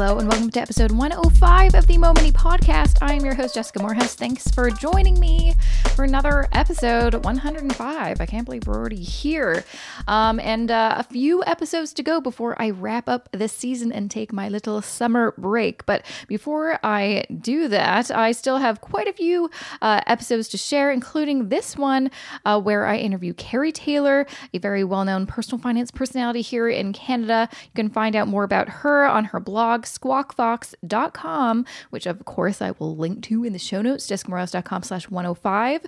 Hello, and welcome to episode 105 of the Mo Money Podcast. I am your host, Jessica Moorhouse. Thanks for joining me for another episode 105. I can't believe we're already here. Um, and uh, a few episodes to go before I wrap up this season and take my little summer break. But before I do that, I still have quite a few uh, episodes to share, including this one uh, where I interview Kerry Taylor, a very well known personal finance personality here in Canada. You can find out more about her on her blog, squawkfox.com, which of course I will link to in the show notes, jessicamoorhouse.com slash 105.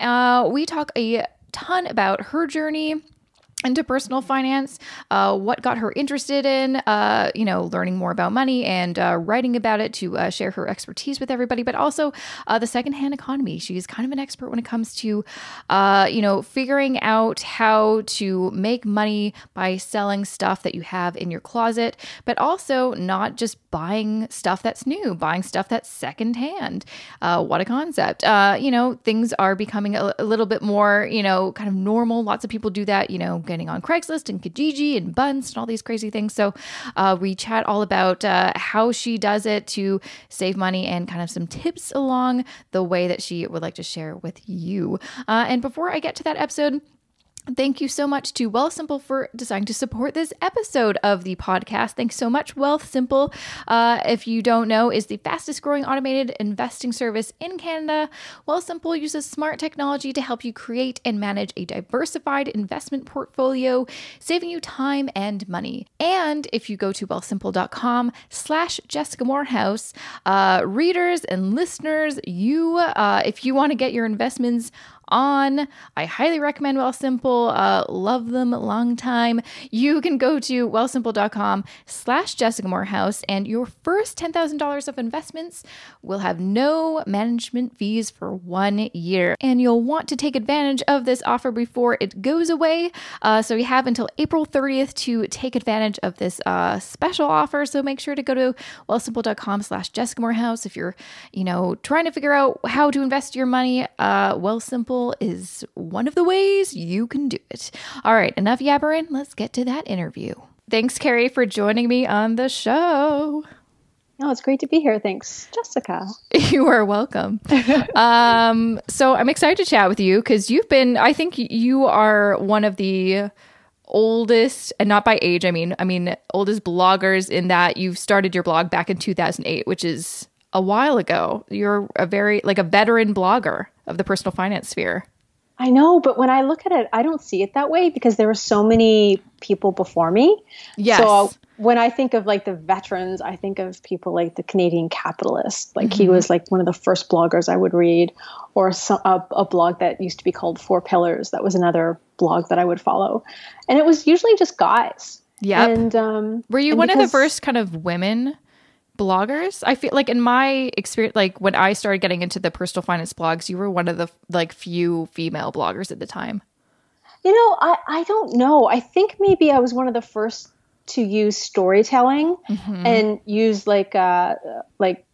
Uh, we talk a ton about her journey into personal finance, uh, what got her interested in, uh, you know, learning more about money and uh, writing about it to uh, share her expertise with everybody, but also uh, the secondhand economy. She's kind of an expert when it comes to, uh, you know, figuring out how to make money by selling stuff that you have in your closet, but also not just buying stuff that's new, buying stuff that's secondhand. what a concept. you know, things are becoming a, a little bit more, you know, kind of normal. Lots of people do that, you know, getting on Craigslist and Kijiji and Bunz and all these crazy things. So uh, we chat all about uh, how she does it to save money and kind of some tips along the way that she would like to share with you. Uh, and before I get to that episode, Thank you so much to Wealthsimple for deciding to support this episode of the podcast. Thanks so much, Wealthsimple. Uh, if you don't know, is the fastest growing automated investing service in Canada. Wealthsimple uses smart technology to help you create and manage a diversified investment portfolio, saving you time and money. And if you go to wealthsimple.com slash Jessica Moorhouse, uh, readers and listeners, you, uh, if you want to get your investments on. I highly recommend Wealthsimple. Uh, love them long time. You can go to wealthsimple.com slash Jessica Moorhouse and your first $10,000 of investments will have no management fees for one year. And you'll want to take advantage of this offer before it goes away. Uh, so you have until April 30th to take advantage of this uh, special offer. So make sure to go to wealthsimple.com slash Jessica Moorhouse if you're, you know, trying to figure out how to invest your money. Uh, Is one of the ways you can do it. All right, enough yabbering. Let's get to that interview. Thanks, Kerry, for joining me on the show. No, it's great to be here. Thanks, Jessica. You are welcome. um, so I'm excited to chat with you because you've been, I think you are one of the oldest and not by age i mean i mean oldest bloggers in that you've started your blog back in 2008 which is a while ago you're a very like a veteran blogger of the personal finance sphere. I know, but when I look at it, I don't see it that way because there were so many people before me. Yes. So when I think of like the veterans, I think of people like the Canadian Capitalist. Like mm-hmm. he was like one of the first bloggers I would read, or some, a, a, blog that used to be called Four Pillars. That was another blog that I would follow, and it was usually just guys. Yeah. And um, were you one because, of the first kind of women bloggers i feel like in my experience like when i started getting into the personal finance blogs you were one of the like few female bloggers at the time you know i i don't know i think maybe i was one of the first to use storytelling mm-hmm. and use like uh like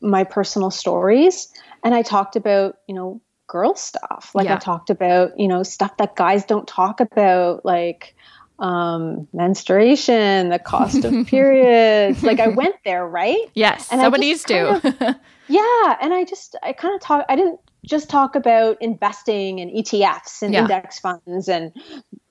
my personal stories and i talked about you know girl stuff like yeah. i talked about you know stuff that guys don't talk about like um, menstruation, the cost of periods. like I went there, right? Yes, and someone needs to. Of, yeah, and I just I kind of talk. I didn't just talk about investing and ETFs and yeah. index funds and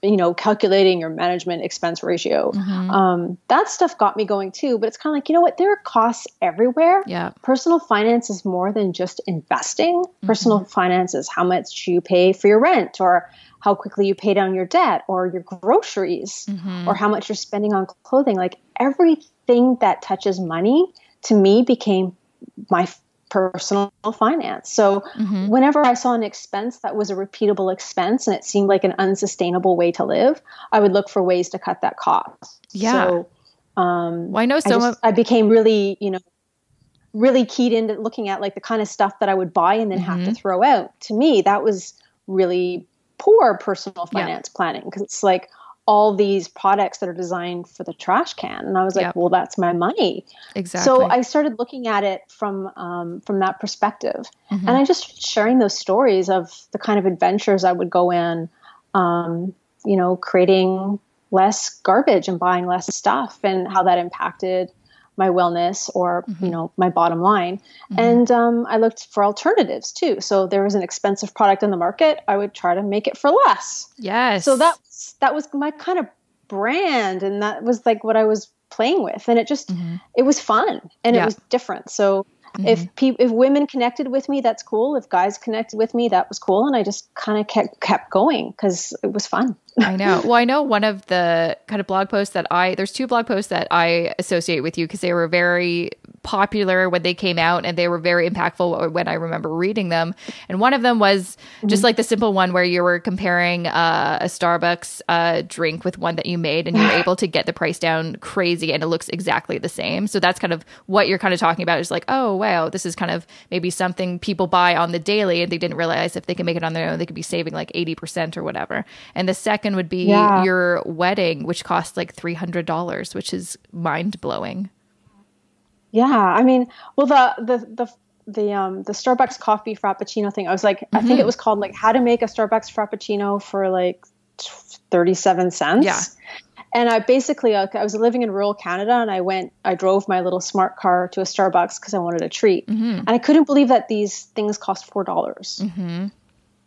you know calculating your management expense ratio. Mm-hmm. Um, that stuff got me going too. But it's kind of like you know what? There are costs everywhere. Yeah, personal finance is more than just investing. Mm-hmm. Personal finance is how much you pay for your rent or how quickly you pay down your debt or your groceries mm-hmm. or how much you're spending on clothing. Like everything that touches money to me became my personal finance. So mm-hmm. whenever I saw an expense that was a repeatable expense and it seemed like an unsustainable way to live, I would look for ways to cut that cost. Yeah. So um, well, I know some I, just, I became really, you know, really keyed into looking at like the kind of stuff that I would buy and then mm-hmm. have to mm-hmm. throw out. To me, that was really poor personal finance yeah. planning because it's like all these products that are designed for the trash can and i was like yep. well that's my money exactly so i started looking at it from um, from that perspective mm-hmm. and i just sharing those stories of the kind of adventures i would go in um, you know creating less garbage and buying less stuff and how that impacted my wellness or mm-hmm. you know my bottom line mm-hmm. and um, i looked for alternatives too so there was an expensive product in the market i would try to make it for less yes so that that was my kind of brand and that was like what i was playing with and it just mm-hmm. it was fun and yeah. it was different so Mm-hmm. If pe- if women connected with me, that's cool. If guys connected with me, that was cool. And I just kind of kept kept going because it was fun. I know. Well, I know one of the kind of blog posts that I there's two blog posts that I associate with you because they were very popular when they came out and they were very impactful when I remember reading them. And one of them was mm-hmm. just like the simple one where you were comparing uh, a Starbucks uh, drink with one that you made and you were able to get the price down crazy and it looks exactly the same. So that's kind of what you're kind of talking about is like, oh, wow, this is kind of maybe something people buy on the daily and they didn't realize if they can make it on their own, they could be saving like 80% or whatever. And the second would be yeah. your wedding, which cost like $300, which is mind blowing. Yeah, I mean, well, the the the the um the Starbucks coffee frappuccino thing. I was like, mm-hmm. I think it mm-hmm. was called like how to make a Starbucks frappuccino for like thirty seven cents. Yeah. And I basically I was living in rural Canada, and I went, I drove my little smart car to a Starbucks because I wanted a treat, mm-hmm. and I couldn't believe that these things cost four dollars. Mm-hmm.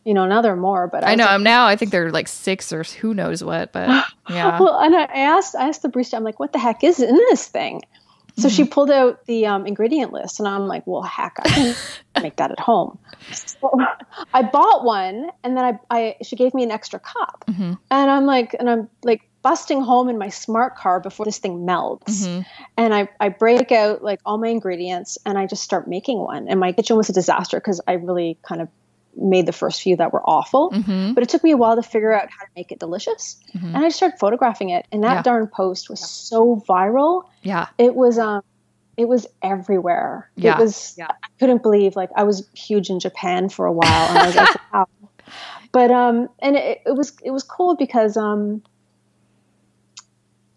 You know, now they're more, but I, I know like, now. I think they're like six or who knows what, but yeah. well, and I asked, I asked the barista, I'm like, what the heck is in this thing? So mm-hmm. she pulled out the um, ingredient list, and I'm like, "Well, heck, I can make that at home." So I bought one, and then I, I she gave me an extra cup, mm-hmm. and I'm like, and I'm like busting home in my smart car before this thing melts, mm-hmm. and I I break out like all my ingredients, and I just start making one, and my kitchen was a disaster because I really kind of made the first few that were awful. Mm-hmm. But it took me a while to figure out how to make it delicious. Mm-hmm. And I just started photographing it. And that yeah. darn post was so viral. Yeah. It was um it was everywhere. Yeah. It was yeah. I couldn't believe like I was huge in Japan for a while and I was like wow. But um and it, it was it was cool because um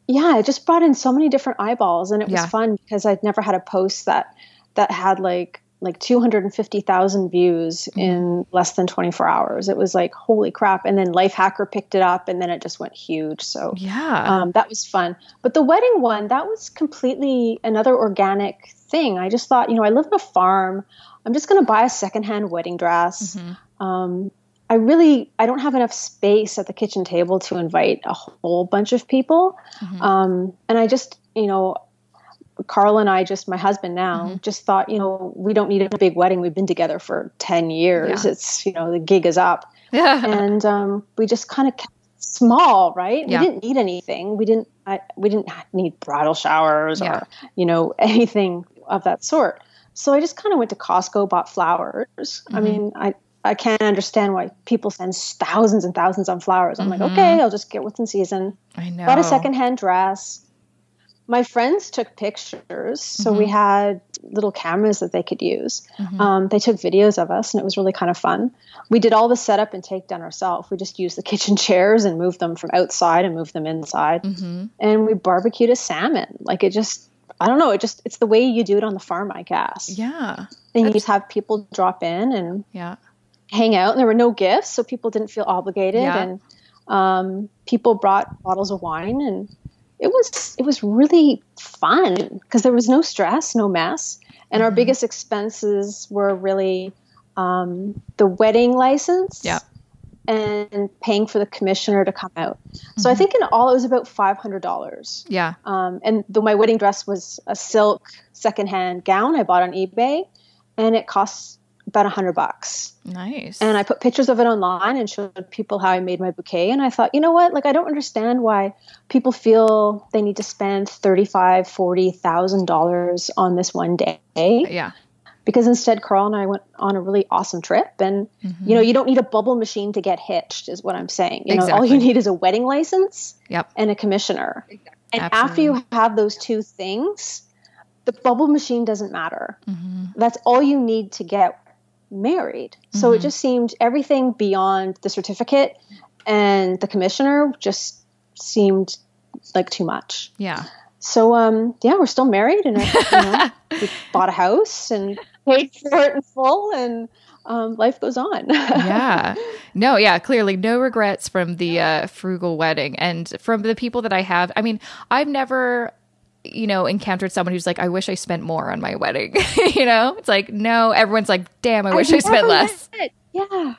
yeah, it just brought in so many different eyeballs and it was yeah. fun because I'd never had a post that that had like like 250,000 views mm-hmm. in less than 24 hours. It was like, holy crap. And then Lifehacker picked it up and then it just went huge. So, yeah, um, that was fun. But the wedding one, that was completely another organic thing. I just thought, you know, I live on a farm. I'm just going to buy a secondhand wedding dress. Mm-hmm. Um, I really I don't have enough space at the kitchen table to invite a whole bunch of people, mm-hmm. um, and I just you know Carl and I just my husband now mm-hmm. just thought, you know, we don't need a big wedding. We've been together for 10 years. Yeah. It's, you know, the gig is up. Yeah. And um, we just kind of kept small, right? Yeah. We didn't need anything. We didn't I, we didn't need bridal showers yeah. or, you know, anything of that sort. So I just kind of went to Costco, bought flowers. Mm-hmm. I mean, I I can't understand why people spend thousands and thousands on flowers. I'm mm-hmm. like, okay, I'll just get what's in season. I know. Bought a secondhand dress my friends took pictures so mm-hmm. we had little cameras that they could use. Mm-hmm. um, they took videos of us and it was really kind of fun. We did all the setup and takedown ourselves. We just used the kitchen chairs and moved them from outside and moved them inside. Mm-hmm. and we barbecued a salmon. Like it just i don't know it just it's the way you do it on the farm i guess. Yeah. And you just have people drop in and yeah. hang out and there were no gifts so people didn't feel obligated. Yeah. and um, people brought bottles of wine and it was it was really fun because there was no stress, no mess, and mm-hmm. our biggest expenses were really um, the wedding license. Yeah. And paying for the commissioner to come out. Mm-hmm. So I mm-hmm. think in all it was about five hundred dollars. Yeah. Um, and though my wedding dress was a silk secondhand gown I bought on eBay, and it costs about a hundred bucks. Nice. And I put pictures of it online and showed people how I made my bouquet. And I thought, you know what? Like, I don't understand why people feel they need to spend thirty-five, forty thousand dollars on this one day. Yeah. Because instead, Carl and I went on a really awesome trip, and mm-hmm. you know, you don't need a bubble machine to get hitched, is what I'm saying. You know, all you need is a wedding license, yep. and a commissioner. Exactly. And Absolutely. after you have those two things, the bubble machine doesn't matter. Mm-hmm. That's all you need to get married. Mm-hmm. So it mm-hmm. just seemed everything beyond the certificate and the commissioner just seemed like too much. Yeah. So um yeah, we're still married and you know, we bought a house and paid for it in full and um, life goes on. yeah. No, yeah, clearly no regrets from the uh, frugal wedding and from the people that I have. I mean, I've never you know, encountered someone who's like, I wish I spent more on my wedding. you know, it's like, no, everyone's like, damn, I wish I, I spent less. Yeah.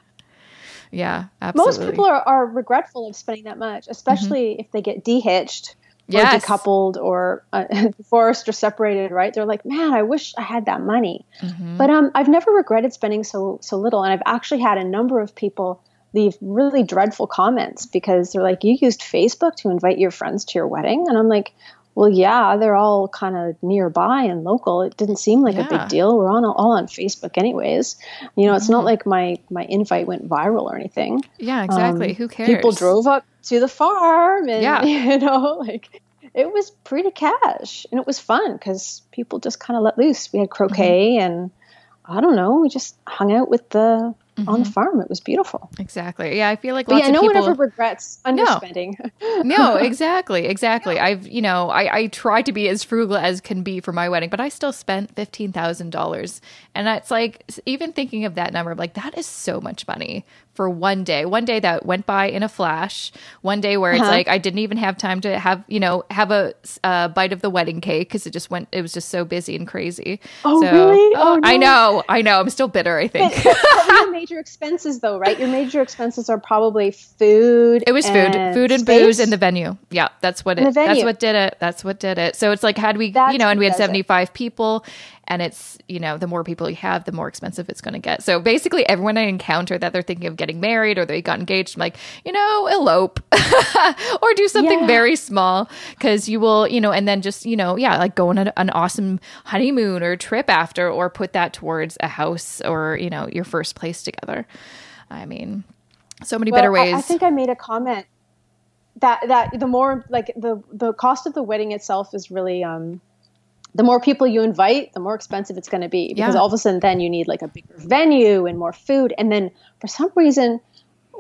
Yeah, absolutely. Most people are, are regretful of spending that much, especially mm-hmm. if they get dehitched yes. or decoupled or uh, divorced or separated, right? They're like, man, I wish I had that money. Mm-hmm. But um, I've never regretted spending so so little, and I've actually had a number of people leave really dreadful comments because they're like, you used Facebook to invite your friends to your wedding, and I'm like. Well, yeah, they're all kind of nearby and local. It didn't seem like yeah. a big deal. We're on all on Facebook, anyways. You know, mm-hmm. it's not mm-hmm. like my my invite went viral or anything. Yeah, exactly. Um, Who cares? People drove up to the farm and yeah. you know like it was pretty cash and it was fun because people just kind of let loose we had croquet mm-hmm. and i don't know we just hung out with the mm-hmm. on the mm-hmm. farm. It was beautiful. Exactly. Yeah, I feel like lots yeah, no people... one ever regrets underspending. No, no exactly, exactly. I've you know I I try to be as frugal as can be for my wedding, but I still spent fifteen thousand dollars, and it's like even thinking of that number, I'm like that is so much money for one day. One day that went by in a flash. One day where it's uh-huh. like I didn't even have time to have you know have a a bite of the wedding cake because it just went. It was just so busy and crazy. Oh so, really? Oh, no. I know. I know. I'm still bitter. I think. But, but major expenses though, right? Your major expenses are probably food. It was food, food and space. booze in the venue. Yeah, that's what it. That's what did it. That's what did it. So it's like had we, that's you know, and we had 75 it. people, and it's you know the more people you have the more expensive it's going to get. So basically everyone i encounter that they're thinking of getting married or they got engaged i'm like you know elope. Or do something yeah. very small because you will you know and then just you know yeah like go on a, an awesome honeymoon or trip after or put that towards a house or you know your first place together. I mean so many well, better ways I, I think i made a comment that that the more like the the cost of the wedding itself is really um the more people you invite, the more expensive it's going to be because yeah. all of a sudden then you need like a bigger venue and more food. And then for some reason,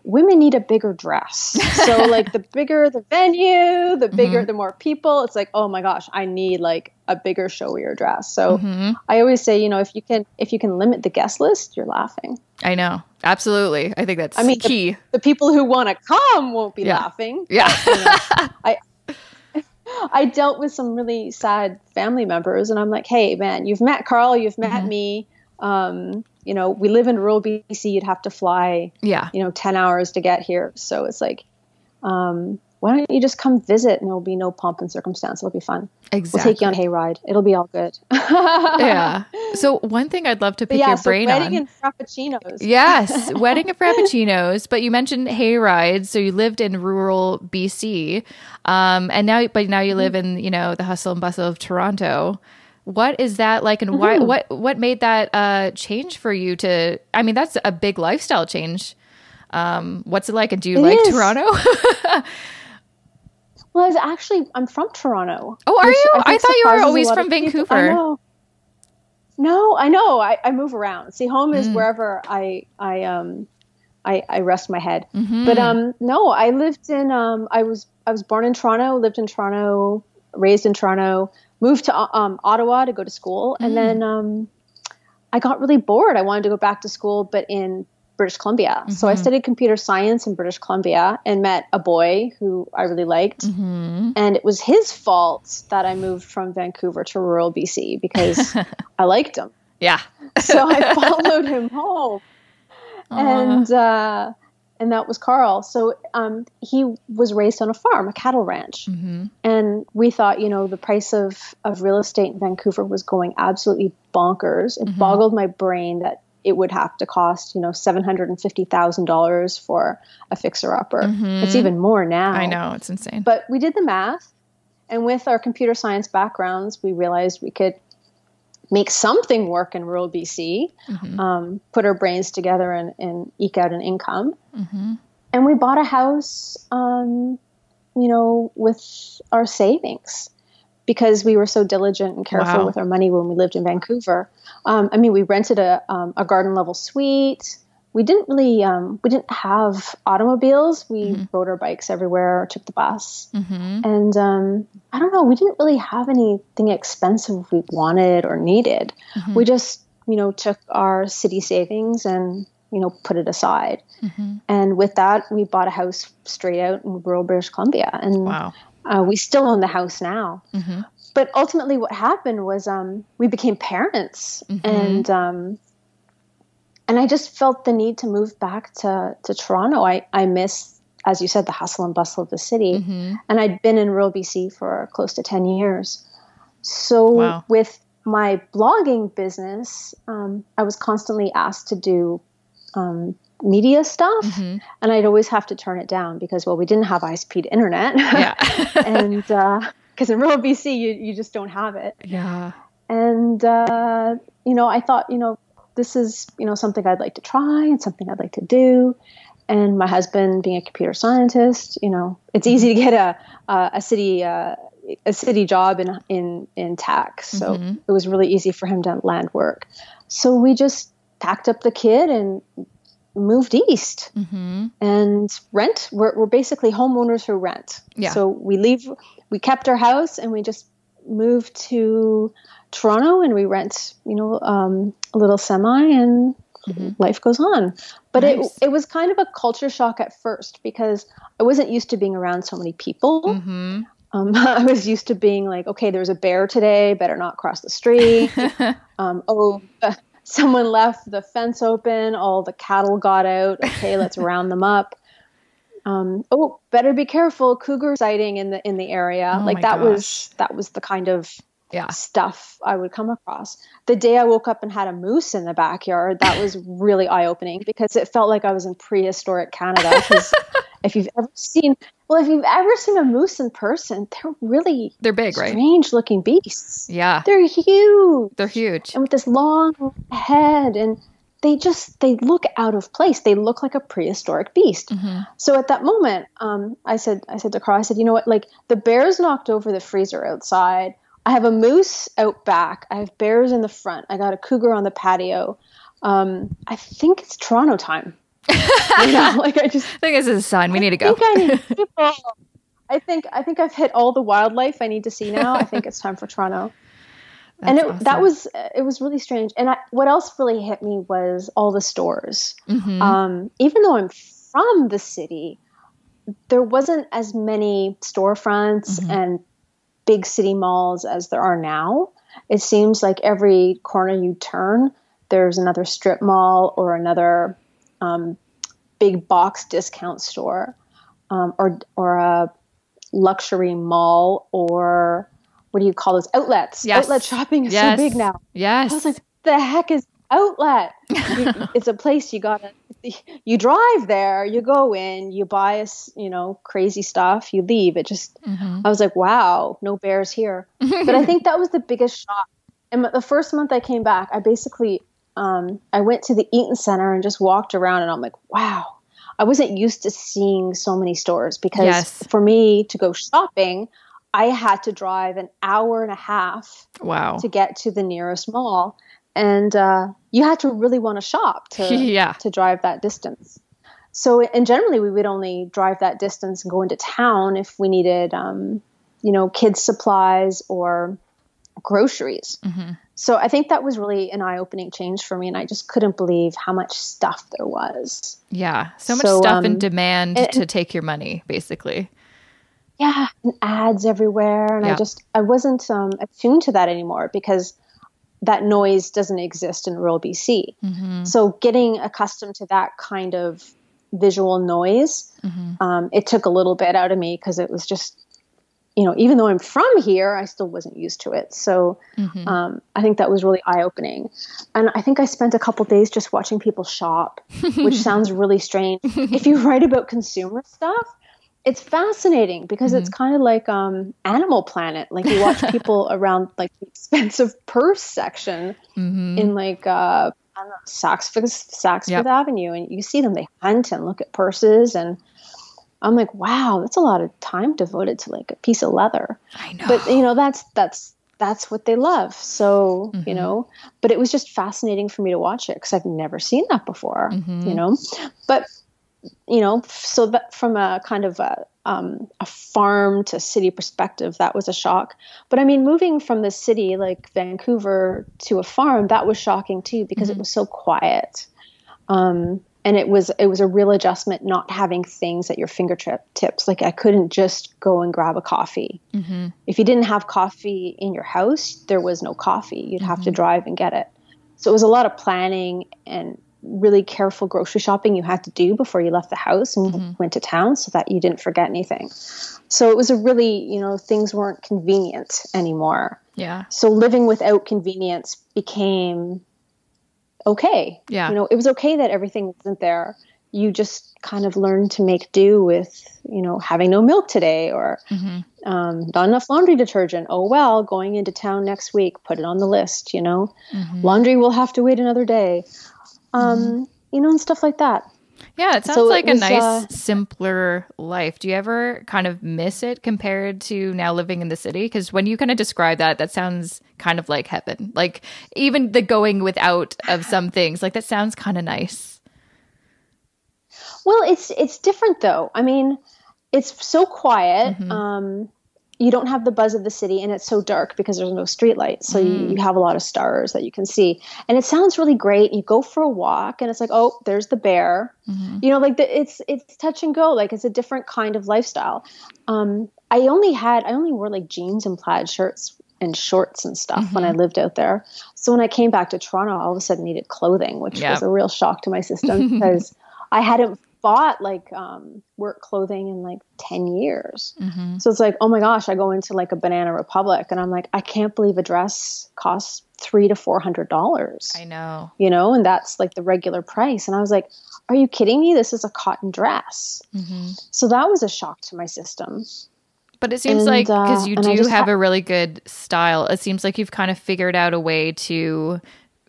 women need a bigger dress. So like the bigger the venue, the bigger, mm-hmm. the more people. It's like, oh my gosh, I need like a bigger, showier dress. So mm-hmm. I always say, you know, if you can, if you can limit the guest list, you're laughing. I know, absolutely. I think that's I mean, key. The, the people who want to come won't be yeah. laughing. Yeah, but, you know, I I dealt with some really sad family members, and I'm like, hey, man, you've met Carl, you've met mm-hmm. me. Um, you know, we live in rural BC. You'd have to fly, yeah, you know, ten hours to get here. So it's like, um, why don't you just come visit and there'll be no pomp and circumstance. It'll be fun. Exactly. We'll take you on a hayride. It'll be all good. yeah. So one thing I'd love to pick yeah, your so brain wedding on. Wedding and frappuccinos. yes, wedding and frappuccinos. But you mentioned hayrides, so you lived in rural BC, um, and now, but now you live in you know the hustle and bustle of Toronto. What is that like, and why? Mm-hmm. What what made that uh, change for you? To I mean, that's a big lifestyle change. Um, what's it like? And do you it like is. Toronto? Well, I was actually I'm from Toronto. Oh, are you? I, I thought you were always from Vancouver. I know. No, I know. I, I move around. See, home is mm. wherever I I um I, I rest my head. Mm-hmm. But um no, I lived in um I was I was born in Toronto, lived in Toronto, raised in Toronto, moved to um Ottawa to go to school, mm. and then um I got really bored. I wanted to go back to school, but in British Columbia. Mm-hmm. So I mm-hmm. studied computer science in British Columbia and met a boy who I really liked. Mm-hmm. And it was his fault that I moved from Vancouver to rural BC because I liked him. Yeah. so I followed him home. And uh, and that was Carl. So um, he was raised on a farm, a cattle ranch. Mm-hmm. And we thought, you know, the price of, of real estate in Vancouver was going absolutely bonkers. It mm-hmm. boggled my brain that it would have to cost, you know, seven hundred and fifty thousand dollars for a fixer upper. Mm-hmm. It's even more now. I know it's insane. But we did the math, and with our computer science backgrounds, we realized we could make something work in rural BC, mm-hmm. um, put our brains together and, and eke out an income. Mm-hmm. And we bought a house, um, you know, with our savings because we were so diligent and careful wow. with our money when we lived in Vancouver. Um, I mean, we rented a, um, a garden level suite. We didn't really, um, we didn't have automobiles. We mm-hmm. rode our bikes everywhere, or took the bus. Mm-hmm. And um, I don't know, we didn't really have anything expensive we wanted or needed. Mm-hmm. We just, you know, took our city savings and, you know, put it aside. Mm-hmm. And with that, we bought a house straight out in rural British Columbia. And wow. Uh, we still own the house now. Mm-hmm. but ultimately, what happened was um, we became parents, mm-hmm. and um, and I just felt the need to move back to to Toronto. I I miss, as you said, the hustle and bustle of the city, mm-hmm. and I'd been in rural BC for close to ten years. So wow. with my blogging business, um, I was constantly asked to do um, media stuff, mm-hmm. and I'd always have to turn it down because well, we didn't have high speed internet, yeah, and because uh, in rural BC you you just don't have it, yeah, and uh, you know I thought you know this is you know something I'd like to try and something I'd like to do. And my husband, being a computer scientist, you know, it's easy to get a a, a city uh, a city job in in in tax, so mm-hmm. it was really easy for him to land work. So we just packed up the kid and moved east mm-hmm. and rent. We're, we're basically homeowners who rent. Yeah. So we leave. We kept our house and we just moved to Toronto and we rent. You know, um, a little semi and. Mm-hmm. Life goes on, but nice. it it was kind of a culture shock at first because I wasn't used to being around so many people. Mm-hmm. Um, I was used to being like, okay, there's a bear today, better not cross the street. um, oh, uh, someone left the fence open, all the cattle got out. Okay, let's round them up. Um, oh, better be careful, cougar sighting in the in the area. Oh like that gosh. was that was the kind of yeah. stuff I would come across. The day I woke up and had a moose in the backyard, that was really eye opening because it felt like I was in prehistoric Canada. if you've ever seen well, if you've ever seen a moose in person, they're really they're big, strange right? Strange looking beasts. Yeah, they're huge. They're huge, and with this long head, and they just they look out of place. They look like a prehistoric beast. Mm-hmm. So at that moment, um, I said, I said to Carl, I said, you know what? Like the bears knocked over the freezer outside. I have a moose out back. I have bears in the front. I got a cougar on the patio. Um, I think it's Toronto time. you know, like I just I think this is a sign we I need to go. I, need I think I think I've hit all the wildlife I need to see now. I think it's time for Toronto. That's and it, awesome. that was it was really strange. And I, what else really hit me was all the stores. Mm-hmm. Um, even though I'm from the city, there wasn't as many storefronts mm-hmm. and big city malls as there are now. It seems like every corner you turn, there's another strip mall or another um, big box discount store um, or or a luxury mall or what do you call those outlets? Yes. Outlet shopping is yes. so big now. Yes. I was like, the heck is outlet? it's a place you gotta you drive there, you go in, you buy us, you know, crazy stuff, you leave. It just mm-hmm. I was like, wow, no bears here. but I think that was the biggest shock. And the first month I came back, I basically um, I went to the Eaton Center and just walked around, and I'm like, wow. I wasn't used to seeing so many stores because yes. for me to go shopping, I had to drive an hour and a half wow. to get to the nearest mall. And uh, you had to really want to shop to, yeah. to drive that distance. So, and generally, we would only drive that distance and go into town if we needed, um, you know, kids' supplies or groceries. Mm-hmm. So I think that was really an eye opening change for me. And I just couldn't believe how much stuff there was. Yeah. So much so, stuff um, and demand and, to take your money, basically. Yeah. And ads everywhere. And yeah. I just, I wasn't um, attuned to that anymore because that noise doesn't exist in rural BC. Mm-hmm. So getting accustomed to that kind of visual noise, mm-hmm. um, it took a little bit out of me because it was just you know, even though I'm from here, I still wasn't used to it. So mm-hmm. um, I think that was really eye opening. And I think I spent a couple days just watching people shop, which sounds really strange. if you write about consumer stuff, it's fascinating because mm-hmm. it's kind of like um, Animal Planet. Like you watch people around like the expensive purse section mm-hmm. in like uh, I don't know, Saks Fifth, Saks yep. Fifth Avenue, and you see them. They hunt and look at purses and I'm like, wow, that's a lot of time devoted to like a piece of leather. I know. But you know, that's that's that's what they love. So, mm-hmm. you know, but it was just fascinating for me to watch it because I've never seen that before, mm-hmm. you know. But you know, so that from a kind of a um, a farm to city perspective, that was a shock. But I mean, moving from the city like Vancouver to a farm, that was shocking too because mm-hmm. it was so quiet. Um, and it was it was a real adjustment not having things at your fingertips like i couldn't just go and grab a coffee mm-hmm. if you didn't have coffee in your house there was no coffee you'd mm-hmm. have to mm-hmm. drive and get it so it was a lot of planning and really careful grocery shopping you had to do before you left the house and mm-hmm. went to town so that you didn't forget anything so it was a really you know things weren't convenient anymore yeah so living without convenience became okay. Yeah. You know, it was okay that everything wasn't there. You just kind of learned to make do with, you know, having no milk today or mm-hmm. um, not enough laundry detergent. Oh, well, going into town next week, put it on the list, you know. Mm-hmm. Laundry will have to wait another day. Um, mm-hmm. You know, and stuff like that. Yeah, it sounds so like it was, a nice, uh, simpler life. Do you ever kind of miss it compared to now living in the city? Because when you kind of describe that, that sounds kind of like heaven. Like even the going without of some things, like that sounds kind of nice. Well, it's it's different though. I mean, it's so quiet. Mm-hmm. Um, you don't have the buzz of the city and it's so dark because there's no street lights so mm. you, you, have a lot of stars that you can see and it sounds really great you go for a walk and it's like oh there's the bear mm-hmm. you know like the, it's it's touch and go like it's a different kind of lifestyle um, i only had i only wore like jeans and plaid shirts and shorts and stuff mm-hmm. when i mm-hmm. lived out there so when i came back to toronto all of a sudden needed clothing which yep. was a real shock to my system because i hadn't bought like um, work clothing in like 10 years. Mm-hmm. So it's like, oh my gosh, I go into like a Banana Republic and I'm like, I can't believe a dress costs three to four hundred dollars. I know. You know, and that's like the regular price. And I was like, are you kidding me? This is a cotton dress. Mm-hmm. So that was a shock to my system. But it seems and, like because uh, you do have ha- a really good style, it seems like you've kind of figured out a way to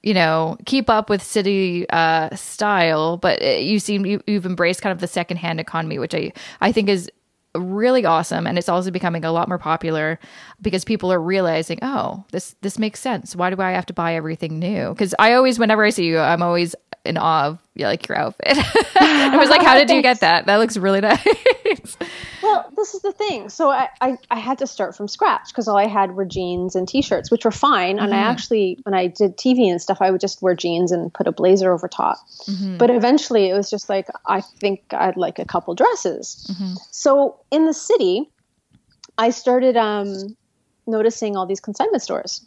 you know, keep up with city uh, style, but you seem you, you've embraced kind of the secondhand economy, which I I think is really awesome and it's also becoming a lot more popular because people are realizing oh this this makes sense why do i have to buy everything new because i always whenever i see you i'm always in awe of like your outfit. I was like, how did you get that? That looks really nice. Well, this is the thing. So I, I, I had to start from scratch because all I had were jeans and t-shirts, which were fine. Mm-hmm. And I mm-hmm. actually, when I did TV and stuff, I would just wear jeans and put a blazer over top. Mm-hmm. But eventually it was just like, I think I'd like a couple dresses. Mm-hmm. So in the city, I started um, noticing all these consignment stores.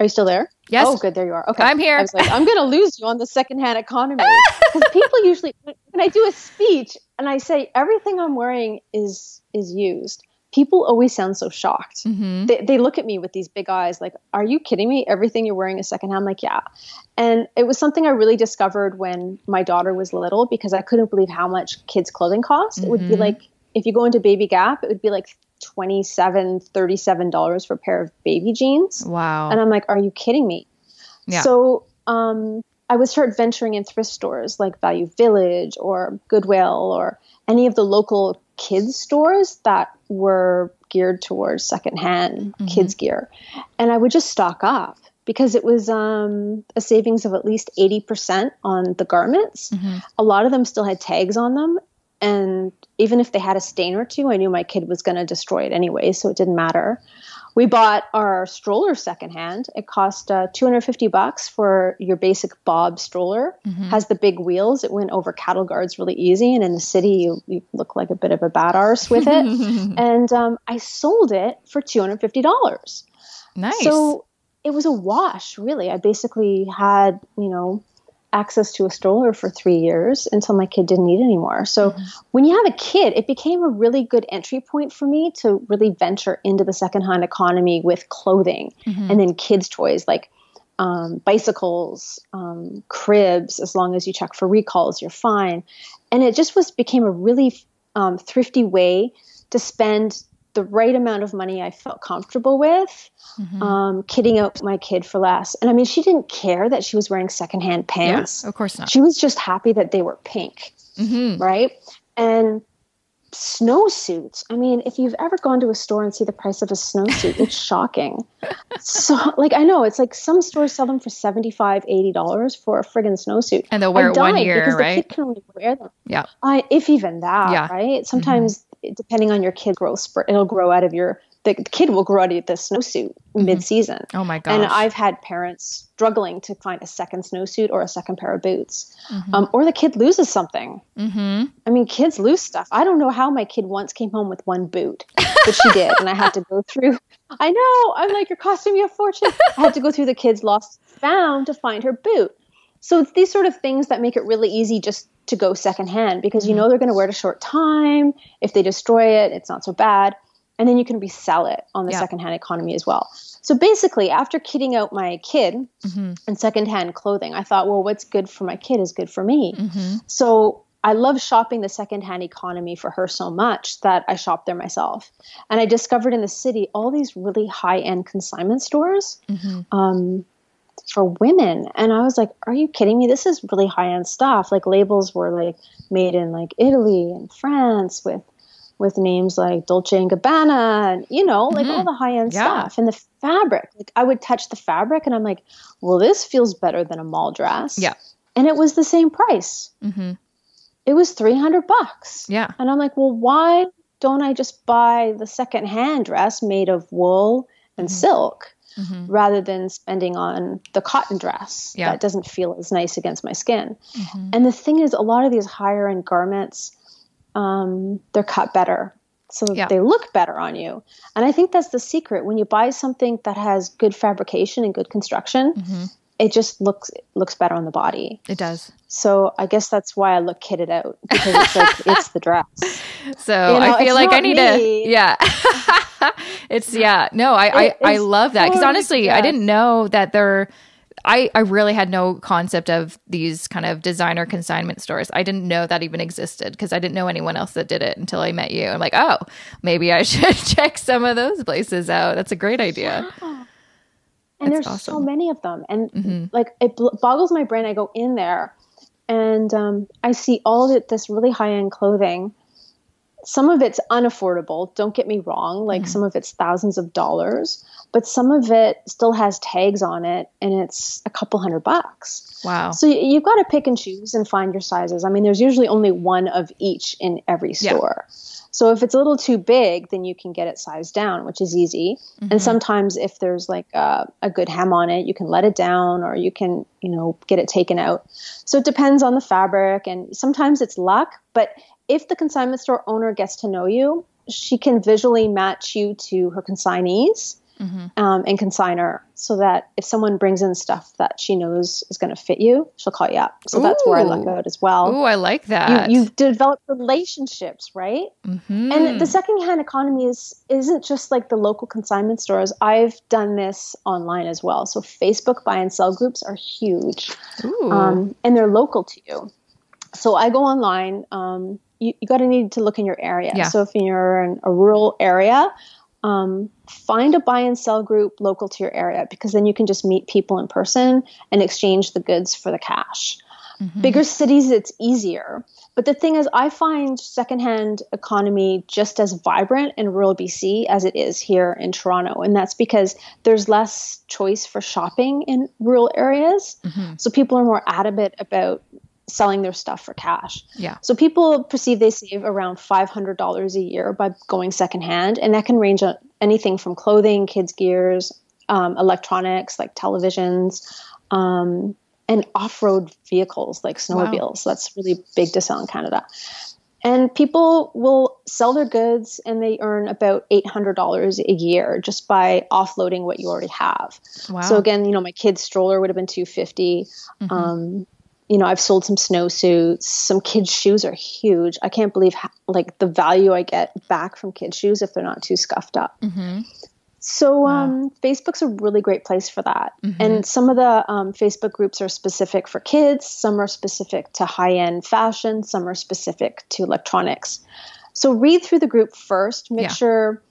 Are you still there? Yes. Oh, good. There you are. Okay. I'm here. I was like, I'm going to lose you on the secondhand economy because people usually, when I do a speech and I say everything I'm wearing is is used, people always sound so shocked. Mm-hmm. They, they look at me with these big eyes, like, "Are you kidding me? Everything you're wearing is secondhand." I'm like, "Yeah," and it was something I really discovered when my daughter was little because I couldn't believe how much kids' clothing cost. Mm-hmm. It would be mm-hmm. like if you go into Baby Gap, it would be like 27 $37 for a pair of baby jeans. Wow. And I'm like, are you kidding me? Yeah. So um, I would start venturing in thrift stores like Value Village or Goodwill or any of the local kids stores that were geared towards secondhand mm-hmm. kids gear. And I would just stock up because it was um, a savings of at least 80% on the garments. Mm-hmm. A lot of them still had tags on them. And even if they had a stain or two, I knew my kid was going to destroy it anyway, so it didn't matter. We bought our stroller secondhand. It cost uh, 250 bucks for your basic Bob stroller. Mm-hmm. Has the big wheels. It went over cattle guards really easy, and in the city, you, you look like a bit of a bad arse with it. and um, I sold it for 250 dollars. Nice. So it was a wash, really. I basically had, you know, access to a stroller for three years until my kid didn't need anymore. So mm-hmm. when you have a kid, it became a really good entry point for me to really venture into the secondhand economy with clothing mm-hmm. and then kids' toys like um, bicycles, um, cribs. As long as you check for recalls, you're fine. And it just was became a really um, thrifty way to spend the right amount of money I felt comfortable with, mm-hmm. um, kidding out my kid for less. And I mean, she didn't care that she was wearing secondhand pants. Yeah, of course not. She was just happy that they were pink, mm-hmm. right? And snowsuits. I mean, if you've ever gone to a store and see the price of a snowsuit, it's shocking. So, like, I know it's like some stores sell them for 75 $80 for a friggin' snowsuit. And they'll wear it one year, because right? The kid can only wear them. Yeah. Uh, if even that, yeah. right? Sometimes. Mm-hmm depending on your kid growth spurt, it'll grow out of your the kid will grow out of the snowsuit mm-hmm. mid-season. Oh my god! And I've had parents struggling to find a second snowsuit or a second pair of boots, mm-hmm. um, or the kid loses something. Mm-hmm. I mean, kids lose stuff. I don't know how my kid once came home with one boot, but she did, and I had to go through. I know. I'm like, you're costing me a fortune. I had to go through the kid's lost found to find her boot. So it's these sort of things that make it really easy just to go secondhand because you know they're going to wear it a short time. If they destroy it, it's not so bad and then you can resell it on the yeah. secondhand economy as well. So basically, after kitting out my kid mm-hmm. in secondhand clothing, I thought, well, what's good for my kid is good for me. Mm-hmm. So I love shopping the secondhand economy for her so much that I shop there myself. And I discovered in the city all these really high end consignment stores mm-hmm. um, for women. And I was like, are you kidding me? This is really high end stuff. Like labels were like made in like Italy and France with with names like Dolce and Gabbana and you know like mm-hmm. all the high end yeah. stuff and the fabric like I would touch the fabric and I'm like well this feels better than a mall dress yeah and it was the same price mm-hmm. it was 300 bucks yeah and I'm like well why don't I just buy the second hand dress made of wool and mm-hmm. silk mm-hmm. rather than spending on the cotton dress yeah. that doesn't feel as nice against my skin mm-hmm. and the thing is a lot of these higher end garments um, they're cut better so yeah. they look better on you and i think that's the secret when you buy something that has good fabrication and good construction mm-hmm. It just looks looks better on the body it does so i guess that's why i look kitted out because it's like it's the dress so you know, i feel like i need me. to yeah it's yeah no i it, I, I love that because honestly i didn't know that they're I, I really had no concept of these kind of designer consignment stores. I didn't know that even existed because I didn't know anyone else that did it until I met you. I'm like, oh, maybe I should check some of those places out. That's a great idea. Yeah. And That's there's awesome. so many of them. And mm-hmm. like it boggles my brain. I go in there and um, I see all of this really high end clothing some of it's unaffordable don't get me wrong like mm-hmm. some of it's thousands of dollars but some of it still has tags on it and it's a couple hundred bucks wow so you've got to pick and choose and find your sizes i mean there's usually only one of each in every store yeah. So if it's a little too big then you can get it sized down which is easy. Mm-hmm. and sometimes if there's like a, a good hem on it you can let it down or you can you know get it taken out. So it depends on the fabric and sometimes it's luck but if the consignment store owner gets to know you, she can visually match you to her consignees mm-hmm. um, and consigner so that if someone brings in stuff that she knows is going to fit you, she'll call you up. So Ooh. that's where I look out as well. Oh, I like that. You, have developed relationships, right? Mm-hmm. And the secondhand economy is isn't just like the local consignment stores. I've done this online as well. So Facebook buy and sell groups are huge, um, and they're local to you. So I go online. Um, you, you got to need to look in your area. Yeah. So if you're in a rural area, um, find a buy and sell group local to your area because then you can just meet people in person and exchange the goods for the cash. Mm-hmm. Bigger cities, it's easier. But the thing is, I find secondhand economy just as vibrant in rural BC as it is here in Toronto. And that's because there's less choice for shopping in rural areas. Mm-hmm. So people are more adamant about selling their stuff for cash. Yeah. So people perceive they save around $500 a year by going secondhand, and that can range on anything from clothing, kids' gears, um, electronics like televisions, um, and off-road vehicles like snowmobiles. Wow. That's really big to sell in Canada. And people will sell their goods and they earn about $800 a year just by offloading what you already have. Wow. So again, you know, my kid's stroller would have been 250. Mm-hmm. Um, you know, I've sold some snowsuits. Some kids' shoes are huge. I can't believe how, like the value I get back from kids' shoes if they're not too scuffed up. Mm-hmm. So wow. um, Facebook's a really great place for that. Mm-hmm. And some of the um, Facebook groups are specific for kids. Some are specific to high-end fashion. Some are specific to electronics. So read through the group first. Make yeah. sure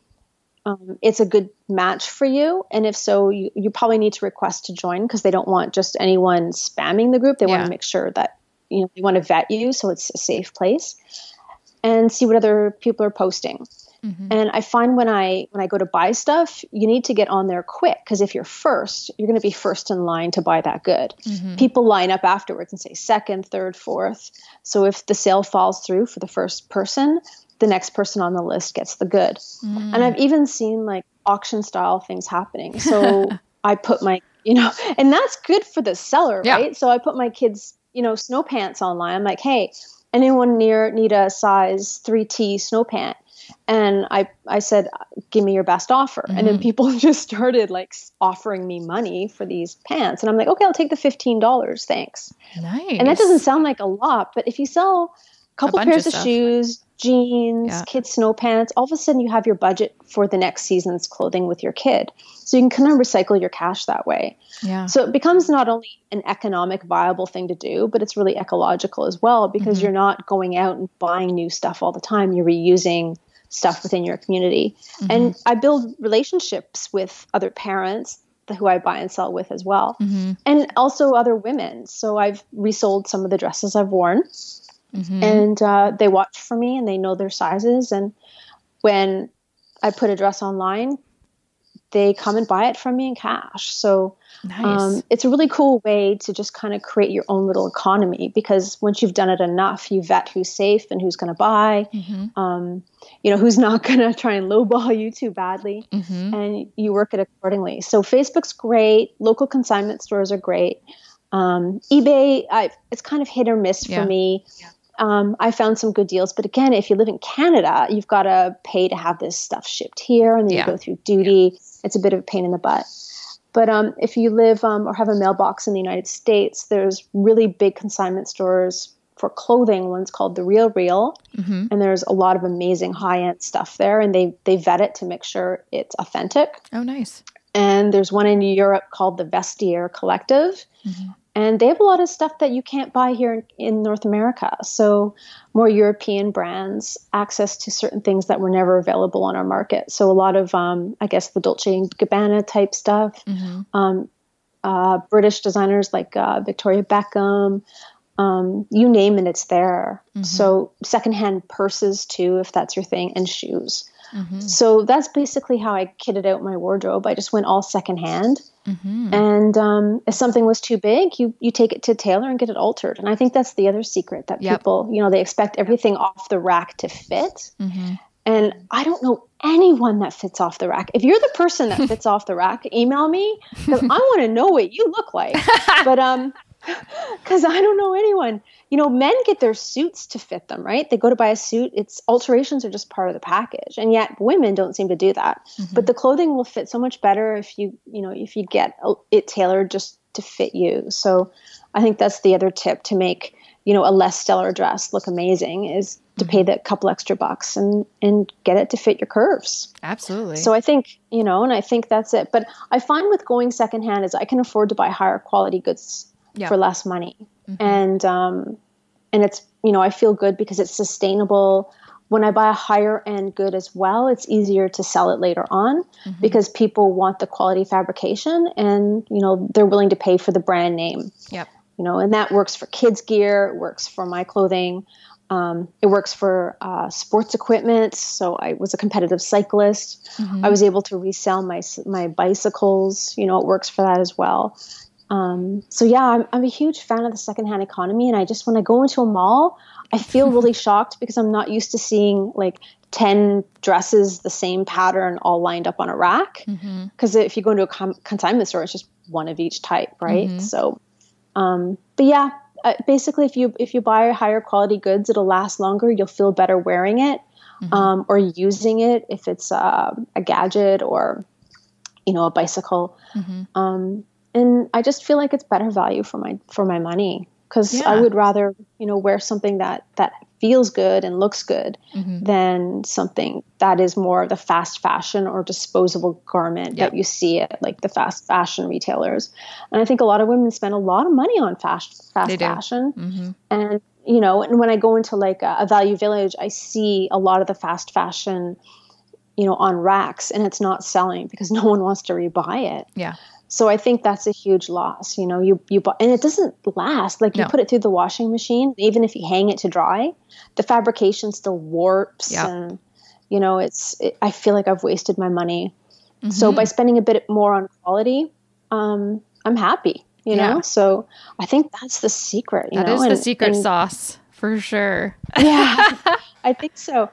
um, it's a good match for you. And if so, you, you probably need to request to join because they don't want just anyone spamming the group. They yeah. want to make sure that, you know, they want to vet you so it's a safe place and see what other people are posting. Mm-hmm. And I find when I when I go to buy stuff, you need to get on there quick because if you're first, you're going to be first in line to buy that good. Mm-hmm. People line up afterwards and say second, third, fourth. So if the sale falls through for the first person, the next person on the list gets the good. Mm. And I've even seen like auction style things happening. So I put my, you know, and that's good for the seller, yeah. right? So I put my kids, you know, snow pants online. I'm like, hey, anyone near need a size 3T snow pant? And I, I said, give me your best offer. Mm-hmm. And then mm-hmm. people just started like offering me money for these pants. And I'm like, okay, I'll take the $15. Thanks. Nice. And that doesn't sound like a lot, but if you sell couple pairs of, of shoes, jeans, yeah. kids' snow pants, all of a sudden you have your budget for the next season's clothing with your kid. So you can kind of recycle your cash that way. Yeah. So it becomes not only an economic viable thing to do, but it's really ecological as well because mm-hmm. you're not going out and buying new stuff all the time. You're reusing stuff within your community. Mm-hmm. And I build relationships with other parents who I buy and sell with as well. Mm-hmm. And also other women. So I've resold some of the dresses I've worn Mm-hmm. And uh, they watch for me and they know their sizes. And when I put a dress online, they come and buy it from me in cash. So nice. um, it's a really cool way to just kind of create your own little economy because once you've done it enough, you vet who's safe and who's going to buy, mm-hmm. um, you know, who's not going to try and lowball you too badly, mm-hmm. and you work it accordingly. So Facebook's great. Local consignment stores are great. Um, eBay, I've, it's kind of hit or miss yeah. for me. Yeah um, I found some good deals. But again, if you live in Canada, you've got to pay to have this stuff shipped here, and then yeah. you go through duty. Yeah. It's a bit of a pain in the butt. But um, if you live um, or have a mailbox in the United States, there's really big consignment stores for clothing. One's called the Real Real, mm-hmm. and there's a lot of amazing high end stuff there, and they they vet it to make sure it's authentic. Oh, nice. And there's one in Europe called the Vestiaire Collective, mm-hmm and they have a lot of stuff that you can't buy here in, in, North America. So, more European brands access to certain things that were never available on our market. So, a lot of, um, I guess, the Dolce and Gabbana type stuff. Mm-hmm. Um, uh, British designers like uh, Victoria Beckham, um, you name it, it's there. Mm-hmm. So, secondhand purses too, if that's your thing, and shoes. Mm-hmm. So that's basically how I kitted out my wardrobe. I just went all secondhand. Mm-hmm. And um, if something was too big, you you take it to tailor and get it altered. And I think that's the other secret that yep. people, you know, they expect everything off the rack to fit. Mm-hmm. And I don't know anyone that fits off the rack. If you're the person that fits off the rack, email me because I want to know what you look like. But um, because I don't know anyone. You know, men get their suits to fit them, right? They go to buy a suit. It's alterations are just part of the package, and yet women don't seem to do that. Mm-hmm. But the clothing will fit so much better if you, you know, if you get it tailored just to fit you. So, I think that's the other tip to make you know a less stellar dress look amazing is to pay mm-hmm. the couple extra bucks and and get it to fit your curves. Absolutely. So I think you know, and I think that's it. But I find with going secondhand is I can afford to buy higher quality goods for less money, mm-hmm. and um, and it's you know I feel good because it's sustainable. When I buy a higher end good as well, it's easier to sell it later on mm-hmm. because people want the quality fabrication and you know they're willing to pay for the brand name. Yep. You know, and that works for kids gear. It works for my clothing. Um, it works for uh, sports equipment. So I was a competitive cyclist. Mm-hmm. I was able to resell my my bicycles. You know, it works for that as well. Um, so yeah, I'm, I'm a huge fan of the secondhand economy, and I just when I go into a mall, I feel really shocked because I'm not used to seeing like 10 dresses the same pattern all lined up on a rack because mm-hmm. if you go into a com- consignment store it's just one of each type right mm-hmm. so um, but yeah uh, basically if you if you buy higher quality goods it'll last longer you'll feel better wearing it mm-hmm. um, or using it if it's uh, a gadget or you know a bicycle mm-hmm. um, and I just feel like it's better value for my for my money because yeah. I would rather you know wear something that that feels good and looks good mm-hmm. than something that is more of the fast fashion or disposable garment yep. that you see at like the fast fashion retailers. And I think a lot of women spend a lot of money on fast fast fashion, mm-hmm. and you know, and when I go into like a, a value village, I see a lot of the fast fashion you know on racks and it's not selling because no one wants to rebuy it yeah so I think that's a huge loss. You know, you you bought, and it doesn't last. Like you no. put it through the washing machine, even if you hang it to dry, the fabrication still warps, yep. and you know, it's. It, I feel like I've wasted my money. Mm-hmm. So by spending a bit more on quality, um, I'm happy. You yeah. know, so I think that's the secret. You that know? is the secret and, sauce for sure. yeah, I think so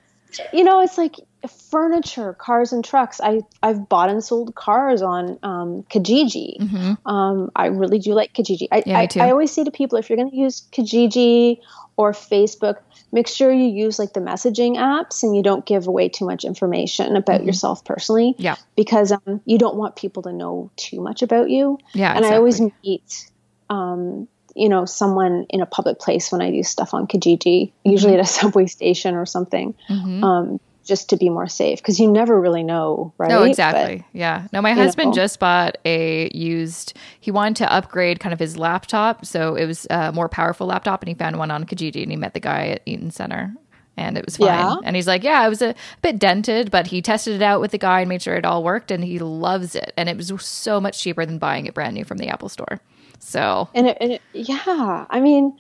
you know, it's like furniture, cars and trucks. I I've bought and sold cars on um, Kijiji. Mm-hmm. Um, I really do like Kijiji. I, yeah, I, I, always say to people, if you're going to use Kijiji or Facebook, make sure you use like the messaging apps and you don't give away too much information about mm-hmm. yourself personally. Yeah, because um, you don't want people to know too much about you. Yeah, and exactly. I always meet. Um, you know, someone in a public place when I do stuff on Kijiji, mm-hmm. usually at a subway station or something. Mm-hmm. Um, just to be more safe because you never really know, right? No, exactly. But, yeah. No, my husband know. just bought a used. He wanted to upgrade kind of his laptop, so it was a more powerful laptop, and he found one on Kijiji, and he met the guy at Eaton Center. And it was fine. Yeah. And he's like, Yeah, it was a bit dented, but he tested it out with the guy and made sure it all worked. And he loves it. And it was so much cheaper than buying it brand new from the Apple store. So, and, it, and it, yeah, I mean,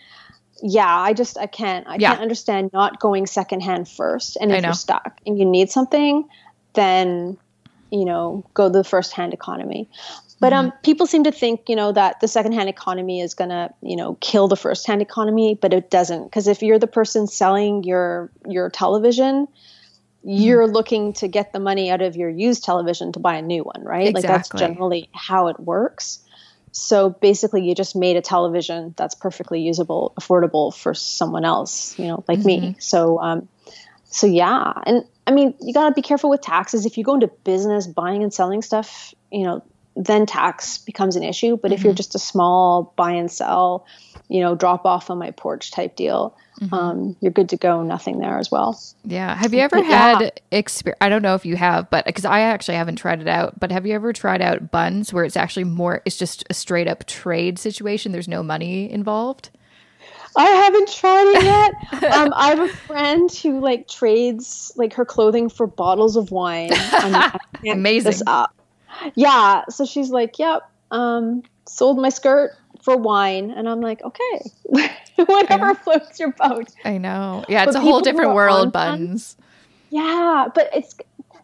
yeah, I just I can't I yeah. can't understand not going secondhand first. And if you're stuck and you need something, then you know go the first hand economy. But um, mm-hmm. people seem to think, you know, that the secondhand economy is going to, you know, kill the first-hand economy, but it doesn't. Because if you're the person selling your your television, mm-hmm. you're looking to get the money out of your used television to buy a new one, right? Exactly. Like that's generally how it works. So basically, you just made a television that's perfectly usable, affordable for someone else, you know, like mm-hmm. me. So, um, so yeah, and I mean, you gotta be careful with taxes. If you go into business buying and selling stuff, you know, then tax becomes an issue. But mm-hmm. if you're mm-hmm. just a small buy and sell, you know, drop off on my porch type deal, mm-hmm. um, you're good to go. Nothing there as well. Yeah. Have you ever had yeah. experience? I don't know if you have, but because I actually haven't tried it out. But have you ever tried out Bunz where it's actually more? It's just a straight up trade situation. There's no money involved. I haven't tried it yet. um, I have a friend who like trades like her clothing for bottles of wine. Amazing. This up yeah. So she's like, yep, um, sold my skirt for wine. And I'm like, okay, whatever floats your boat. I know. Yeah, it's but a whole different world, Bunz. Yeah, but it's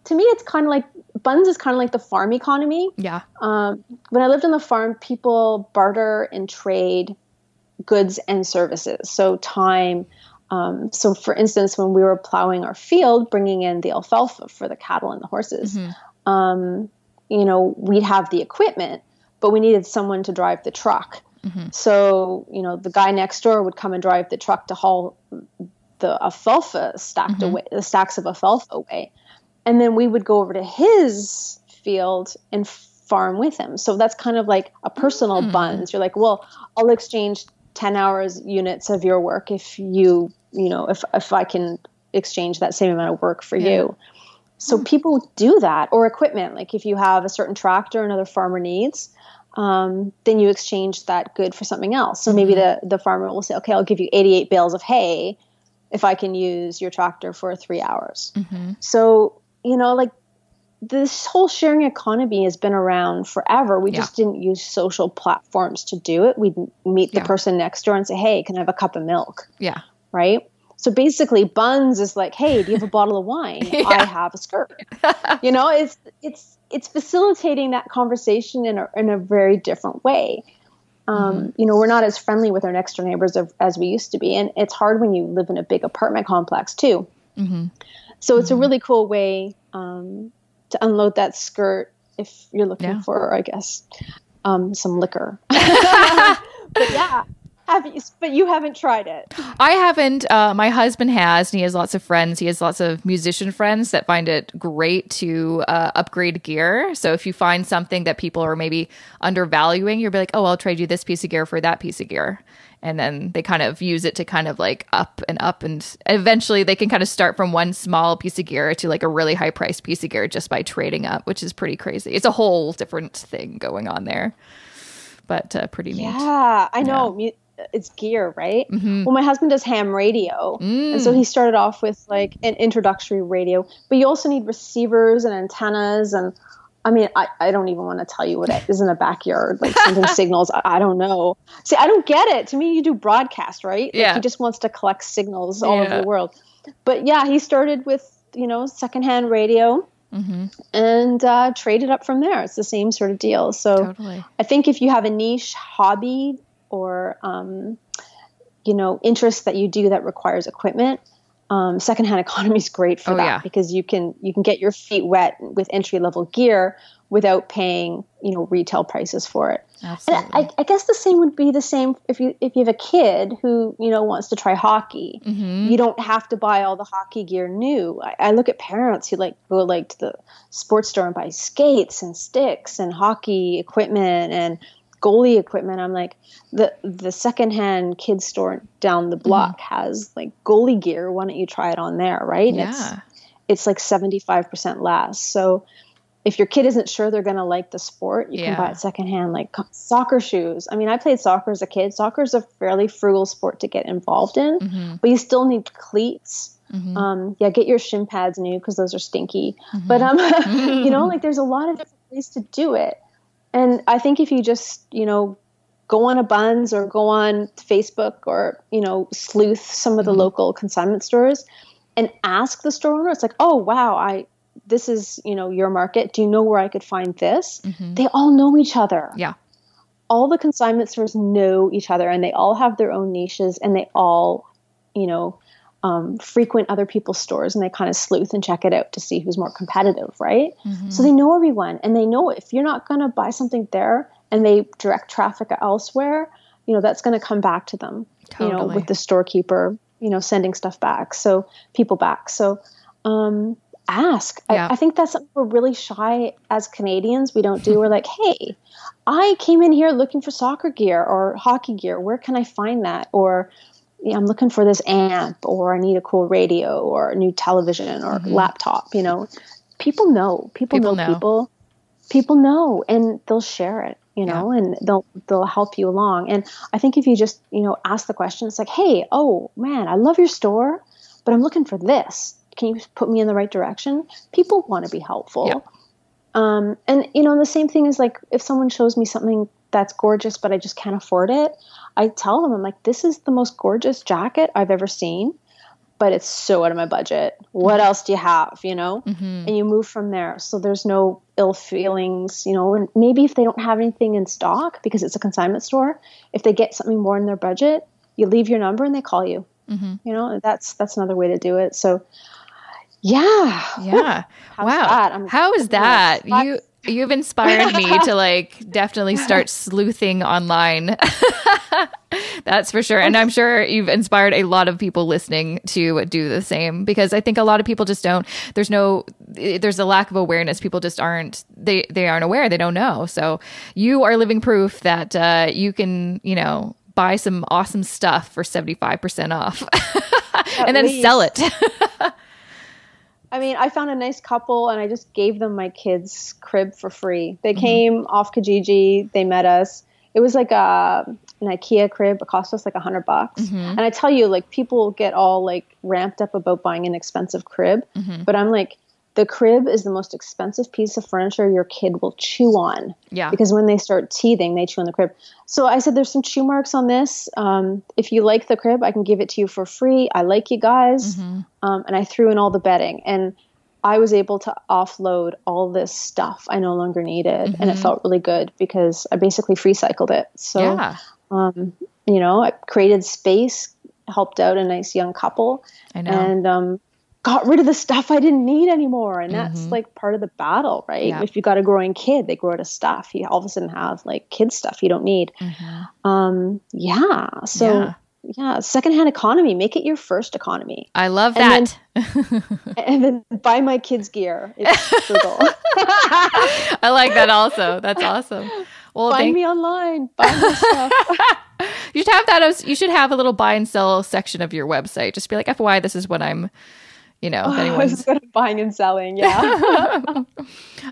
to me, it's kind of like Bunz is kind of like the farm economy. Yeah. Um, when I lived on the farm, people barter and trade goods and services. So time. Um, so, for instance, when we were plowing our field, bringing in the alfalfa for the cattle and the horses, mm-hmm. um, you know, we'd have the equipment, but we needed someone to drive the truck. Mm-hmm. So, you know, the guy next door would come and drive the truck to haul the alfalfa stacked mm-hmm. away, the stacks of alfalfa away. And then we would go over to his field and farm with him. So that's kind of like a personal mm. Bunz. You're like, well, I'll exchange 10 hours units of your work if you, you know, if, if I can exchange that same amount of work for yeah. you. So mm. people do that, or equipment. Like if you have a certain tractor another farmer needs, um, then you exchange that good for something else. So maybe mm-hmm. the the farmer will say, "Okay, I'll give you 88 bales of hay if I can use your tractor for three hours." Mm-hmm. So you know, like this whole sharing economy has been around forever. We yeah. just didn't use social platforms to do it. We'd meet the yeah. person next door and say, "Hey, can I have a cup of milk?" Yeah. Right. So basically, Bunz is like, hey, do you have a bottle of wine? yeah. I have a skirt. you know, it's it's it's facilitating that conversation in a in a very different way. Um, mm-hmm. You know, we're not as friendly with our next door neighbors of, as we used to be, and it's hard when you live in a big apartment complex too. Mm-hmm. So it's mm-hmm. a really cool way um, to unload that skirt if you're looking yeah. for, I guess, um, some liquor. but yeah, have you, but you haven't tried it. I haven't. Uh, my husband has, and he has lots of friends. He has lots of musician friends that find it great to uh, upgrade gear. So if you find something that people are maybe undervaluing, you'll be like, "Oh, I'll trade you this piece of gear for that piece of gear." And then they kind of use it to kind of like up and up, and eventually they can kind of start from one small piece of gear to like a really high priced piece of gear just by trading up, which is pretty crazy. It's a whole different thing going on there but uh, pretty neat. Yeah, I know. Yeah it's gear, right? Mm-hmm. Well, my husband does ham radio, mm. and so he started off with like an introductory radio. But you also need receivers and antennas, and I mean, I, I don't even want to tell you what it is in a backyard, like sending signals. I, I, don't know. See, I don't get it. To me, you do broadcast, right? Like, yeah. He just wants to collect signals all yeah. over the world. But yeah, he started with you know secondhand radio. Mm-hmm. and uh, trade it up from there. It's the same sort of deal. So totally. I think if you have a niche hobby or um, you know interest that you do that requires equipment um, secondhand economy is great for Oh, that yeah. because you can you can get your feet wet with entry level gear without paying you know retail prices for it. And I, I guess the same would be the same if you if you have a kid who you know wants to try hockey. Mhm. You don't have to buy all the hockey gear new. I, I look at parents who like go like to the sports store and buy skates and sticks and hockey equipment and goalie equipment. I'm like the the secondhand kids store down the block has like goalie gear. Why don't you try it on there, right? And It's yeah. it's like 75% less. So if your kid isn't sure they're going to like the sport, you Yeah. can buy it secondhand, like soccer shoes. I mean, I played soccer as a kid. Soccer is a fairly frugal sport to get involved in, Mhm. but you still need cleats. Mhm. Um, yeah, get your shin pads new because those are stinky. But um, you know, like there's a lot of different ways to do it. And I think if you just, you know, go on a Bunz or go on Facebook or, you know, sleuth some of the local consignment stores and ask the store owner, it's like, oh wow, I this is, you know, your market. Do you know where I could find this? Mhm. They all know each other. Yeah. All the consignment stores know each other and they all have their own niches and they all, you know, um, frequent other people's stores and they kind of sleuth and check it out to see who's more competitive, right? Mhm. So they know everyone and they know if you're not going to buy something there and they direct traffic elsewhere, you know, that's going to come back to them, you know, with the storekeeper, you know, sending stuff back. So people back. So, um, ask. Yeah. I, I think that's something we're really shy as Canadians. We don't do. We're like, hey, I came in here looking for soccer gear or hockey gear. Where can I find that? Or I'm looking for this amp, or I need a cool radio, or a new television, or laptop. You know, people know. People, People know, know. people. People know, and they'll share it. You know, and they'll they'll help you along. And I think if you just you know ask the question, it's like, hey, oh man, I love your store, but I'm looking for this. Can you put me in the right direction? People want to be helpful. Yeah. Um, and you know, the same thing is like if someone shows me something that's gorgeous, but I just can't afford it, I tell them, I'm like, this is the most gorgeous jacket I've ever seen, but it's so out of my budget. What else do you have? You know? Mhm. And you move from there. So there's no ill feelings, you know, and maybe if they don't have anything in stock because it's a consignment store, if they get something more in their budget, you leave your number and they call you. Mhm. You know, that's that's another way to do it. So yeah. Yeah. How's wow. that? How is that? You you've inspired me to like definitely start sleuthing online. That's for sure. And I'm sure you've inspired a lot of people listening to do the same because I think a lot of people just don't there's no there's a lack of awareness. People just aren't they they aren't aware. They don't know. So you are living proof that uh, you can, you know, buy some awesome stuff for 75% off and then sell it. I mean, I found a nice couple and I just gave them my kids' crib for free. Mm-hmm. They came off Kijiji, they met us. It was like a an IKEA crib. It cost us like a hundred bucks. Mm-hmm. And I tell you, like people get all like ramped up about buying an expensive crib, Mm-hmm. but I'm like, the crib is the most expensive piece of furniture your kid will chew on. Yeah. Because when they start teething, they chew on the crib. So I said, there's some chew marks on this. Um, if you like the crib, I can give it to you for free. I like you guys. Mm-hmm. Um, and I threw in all the bedding. And I was able to offload all this stuff I no longer needed. And it felt really good because I basically free cycled it. So, yeah. um, you know, I created space, helped out a nice young couple, I know. and um, got rid of the stuff I didn't need anymore. And that's like part of the battle, right? Yeah. If you got a growing kid, they grow out of stuff. You all of a sudden have like kid stuff you don't need. Um, yeah. So, Yeah. yeah. secondhand economy, make it your first economy. I love And that. And then buy my kids' gear. It's. I like that also. That's awesome. Well, Find thank, me online. Buy my stuff. you should have that as you should have a little buy and sell section of your website. Just be like, FYI, this is what I'm, you know, anyone's. buying and selling. Yeah.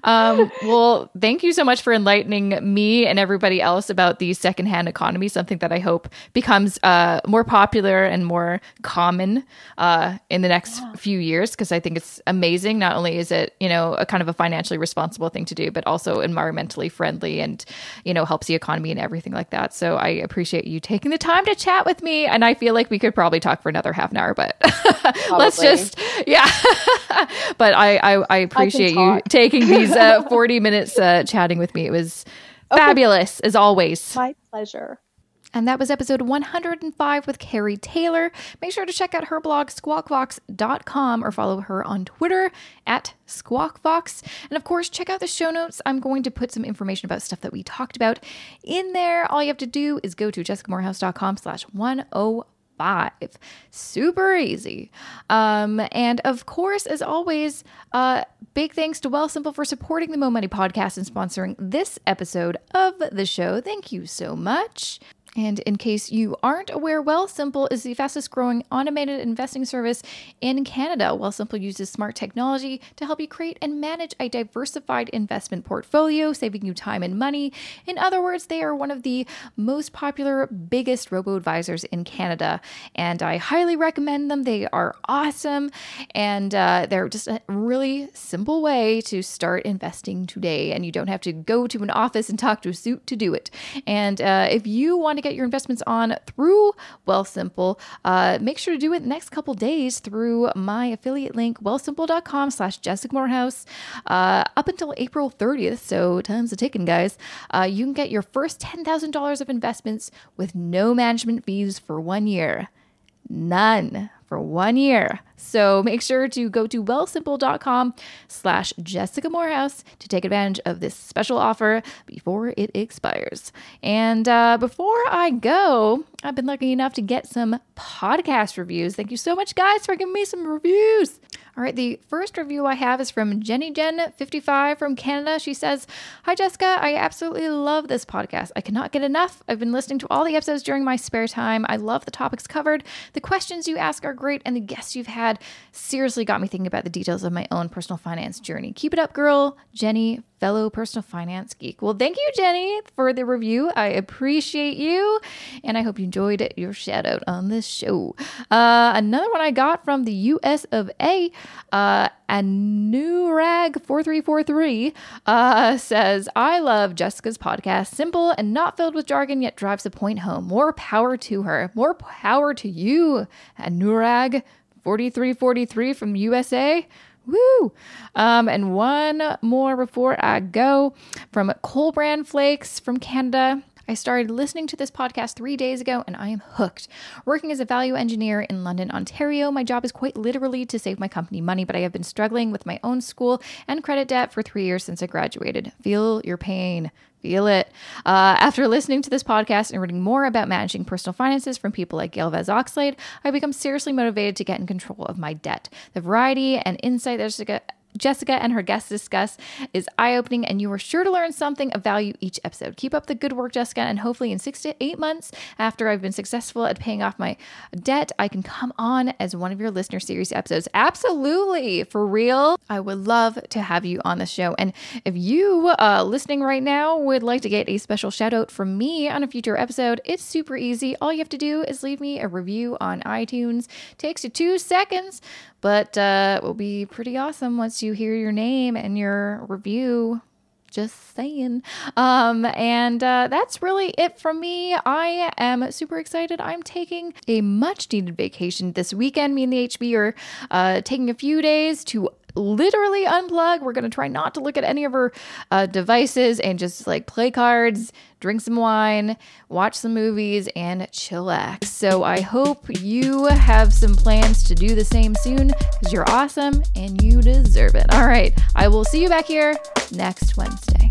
Um, well, thank you so much for enlightening me and everybody else about the secondhand economy, something that I hope becomes uh, more popular and more common uh, in the next few years because I think it's amazing. Not only is it, you know, a kind of a financially responsible thing to do, but also environmentally friendly and, you know, helps the economy and everything like that. So I appreciate you taking the time to chat with me. And I feel like we could probably talk for another half an hour, but let's just, yeah. but I, I, I appreciate you taking these uh, 40 minutes uh, chatting with me. It was fabulous as always. my pleasure. And that was episode 105 with Kerry Taylor. Make sure to check out her blog, squawkfox.com, or follow her on Twitter at squawkfox. And of course, check out the show notes. I'm going to put some information about stuff that we talked about in there. All you have to do is go to jessicamoorhouse.com slash 105 five. Super easy. Um, and of course, as always, uh, big thanks to Wealthsimple for supporting the Mo Money podcast and sponsoring this episode of the show. Thank you so much. And in case you aren't aware, Wealthsimple is the fastest growing automated investing service in Canada. Wealthsimple uses smart technology to help you create and manage a diversified investment portfolio, saving you time and money. In other words, they are one of the most popular, biggest robo advisors in Canada. And I highly recommend them. They are awesome. And uh, they're just a really simple way to start investing today. And you don't have to go to an office and talk to a suit to do it. And uh, if you want to get your investments on through Wealthsimple, uh, make sure to do it the next couple days through my affiliate link, wealthsimple.com slash Jessica Moorhouse, uh, up until April 30th. So time's a ticking, guys. Uh, you can get your first $10,000 of investments with no management fees for one year. None for one year. So make sure to go to wealthsimple.com slash Jessica Moorhouse to take advantage of this special offer before it expires. And uh, before I go, I've been lucky enough to get some podcast reviews. Thank you so much, guys, for giving me some reviews. All right, the first review I have is from Jenny Jen 55 from Canada. She says, Hi, Jessica. I absolutely love this podcast. I cannot get enough. I've been listening to all the episodes during my spare time. I love the topics covered. The questions you ask are great, and the guests you've had seriously got me thinking about the details of my own personal finance journey. Keep it up, girl. Jenny fellow personal finance geek. Well, thank you, Jenny, for the review. I appreciate you, and I hope you enjoyed your shout out on this show. Uh, another one I got from the US of A, uh, Anurag4343 uh, says, I love Jessica's podcast. Simple and not filled with jargon, yet drives the point home. More power to her. More power to you, Anurag4343 from USA. Woo! Um, and one more before I go from Colbrand Flakes from Canada. I started listening to this podcast three days ago and I am hooked. Working as a value engineer in London, Ontario, my job is quite literally to save my company money, but I have been struggling with my own school and credit debt for three years since I graduated. Feel your pain. Feel it. Uh, after listening to this podcast and reading more about managing personal finances from people like Gail Vaz-Oxlade, I become seriously motivated to get in control of my debt. The variety and insight that Jessica and her guests discuss is eye opening, and you are sure to learn something of value each episode. Keep up the good work, Jessica, and hopefully, in six to eight months after I've been successful at paying off my debt, I can come on as one of your listener series episodes. Absolutely, for real. I would love to have you on the show. And if you uh, listening right now would like to get a special shout out from me on a future episode, it's super easy. All you have to do is leave me a review on iTunes. takes you two seconds but uh, it will be pretty awesome once you hear your name and your review. Just saying. Um, and uh, that's really it from me. I am super excited. I'm taking a much needed vacation this weekend. Me and the HB are uh, taking a few days to literally unplug. We're going to try not to look at any of her uh, devices and just like play cards, drink some wine, watch some movies, and chillax. So I hope you have some plans to do the same soon because you're awesome and you deserve it. All right. I will see you back here next Wednesday.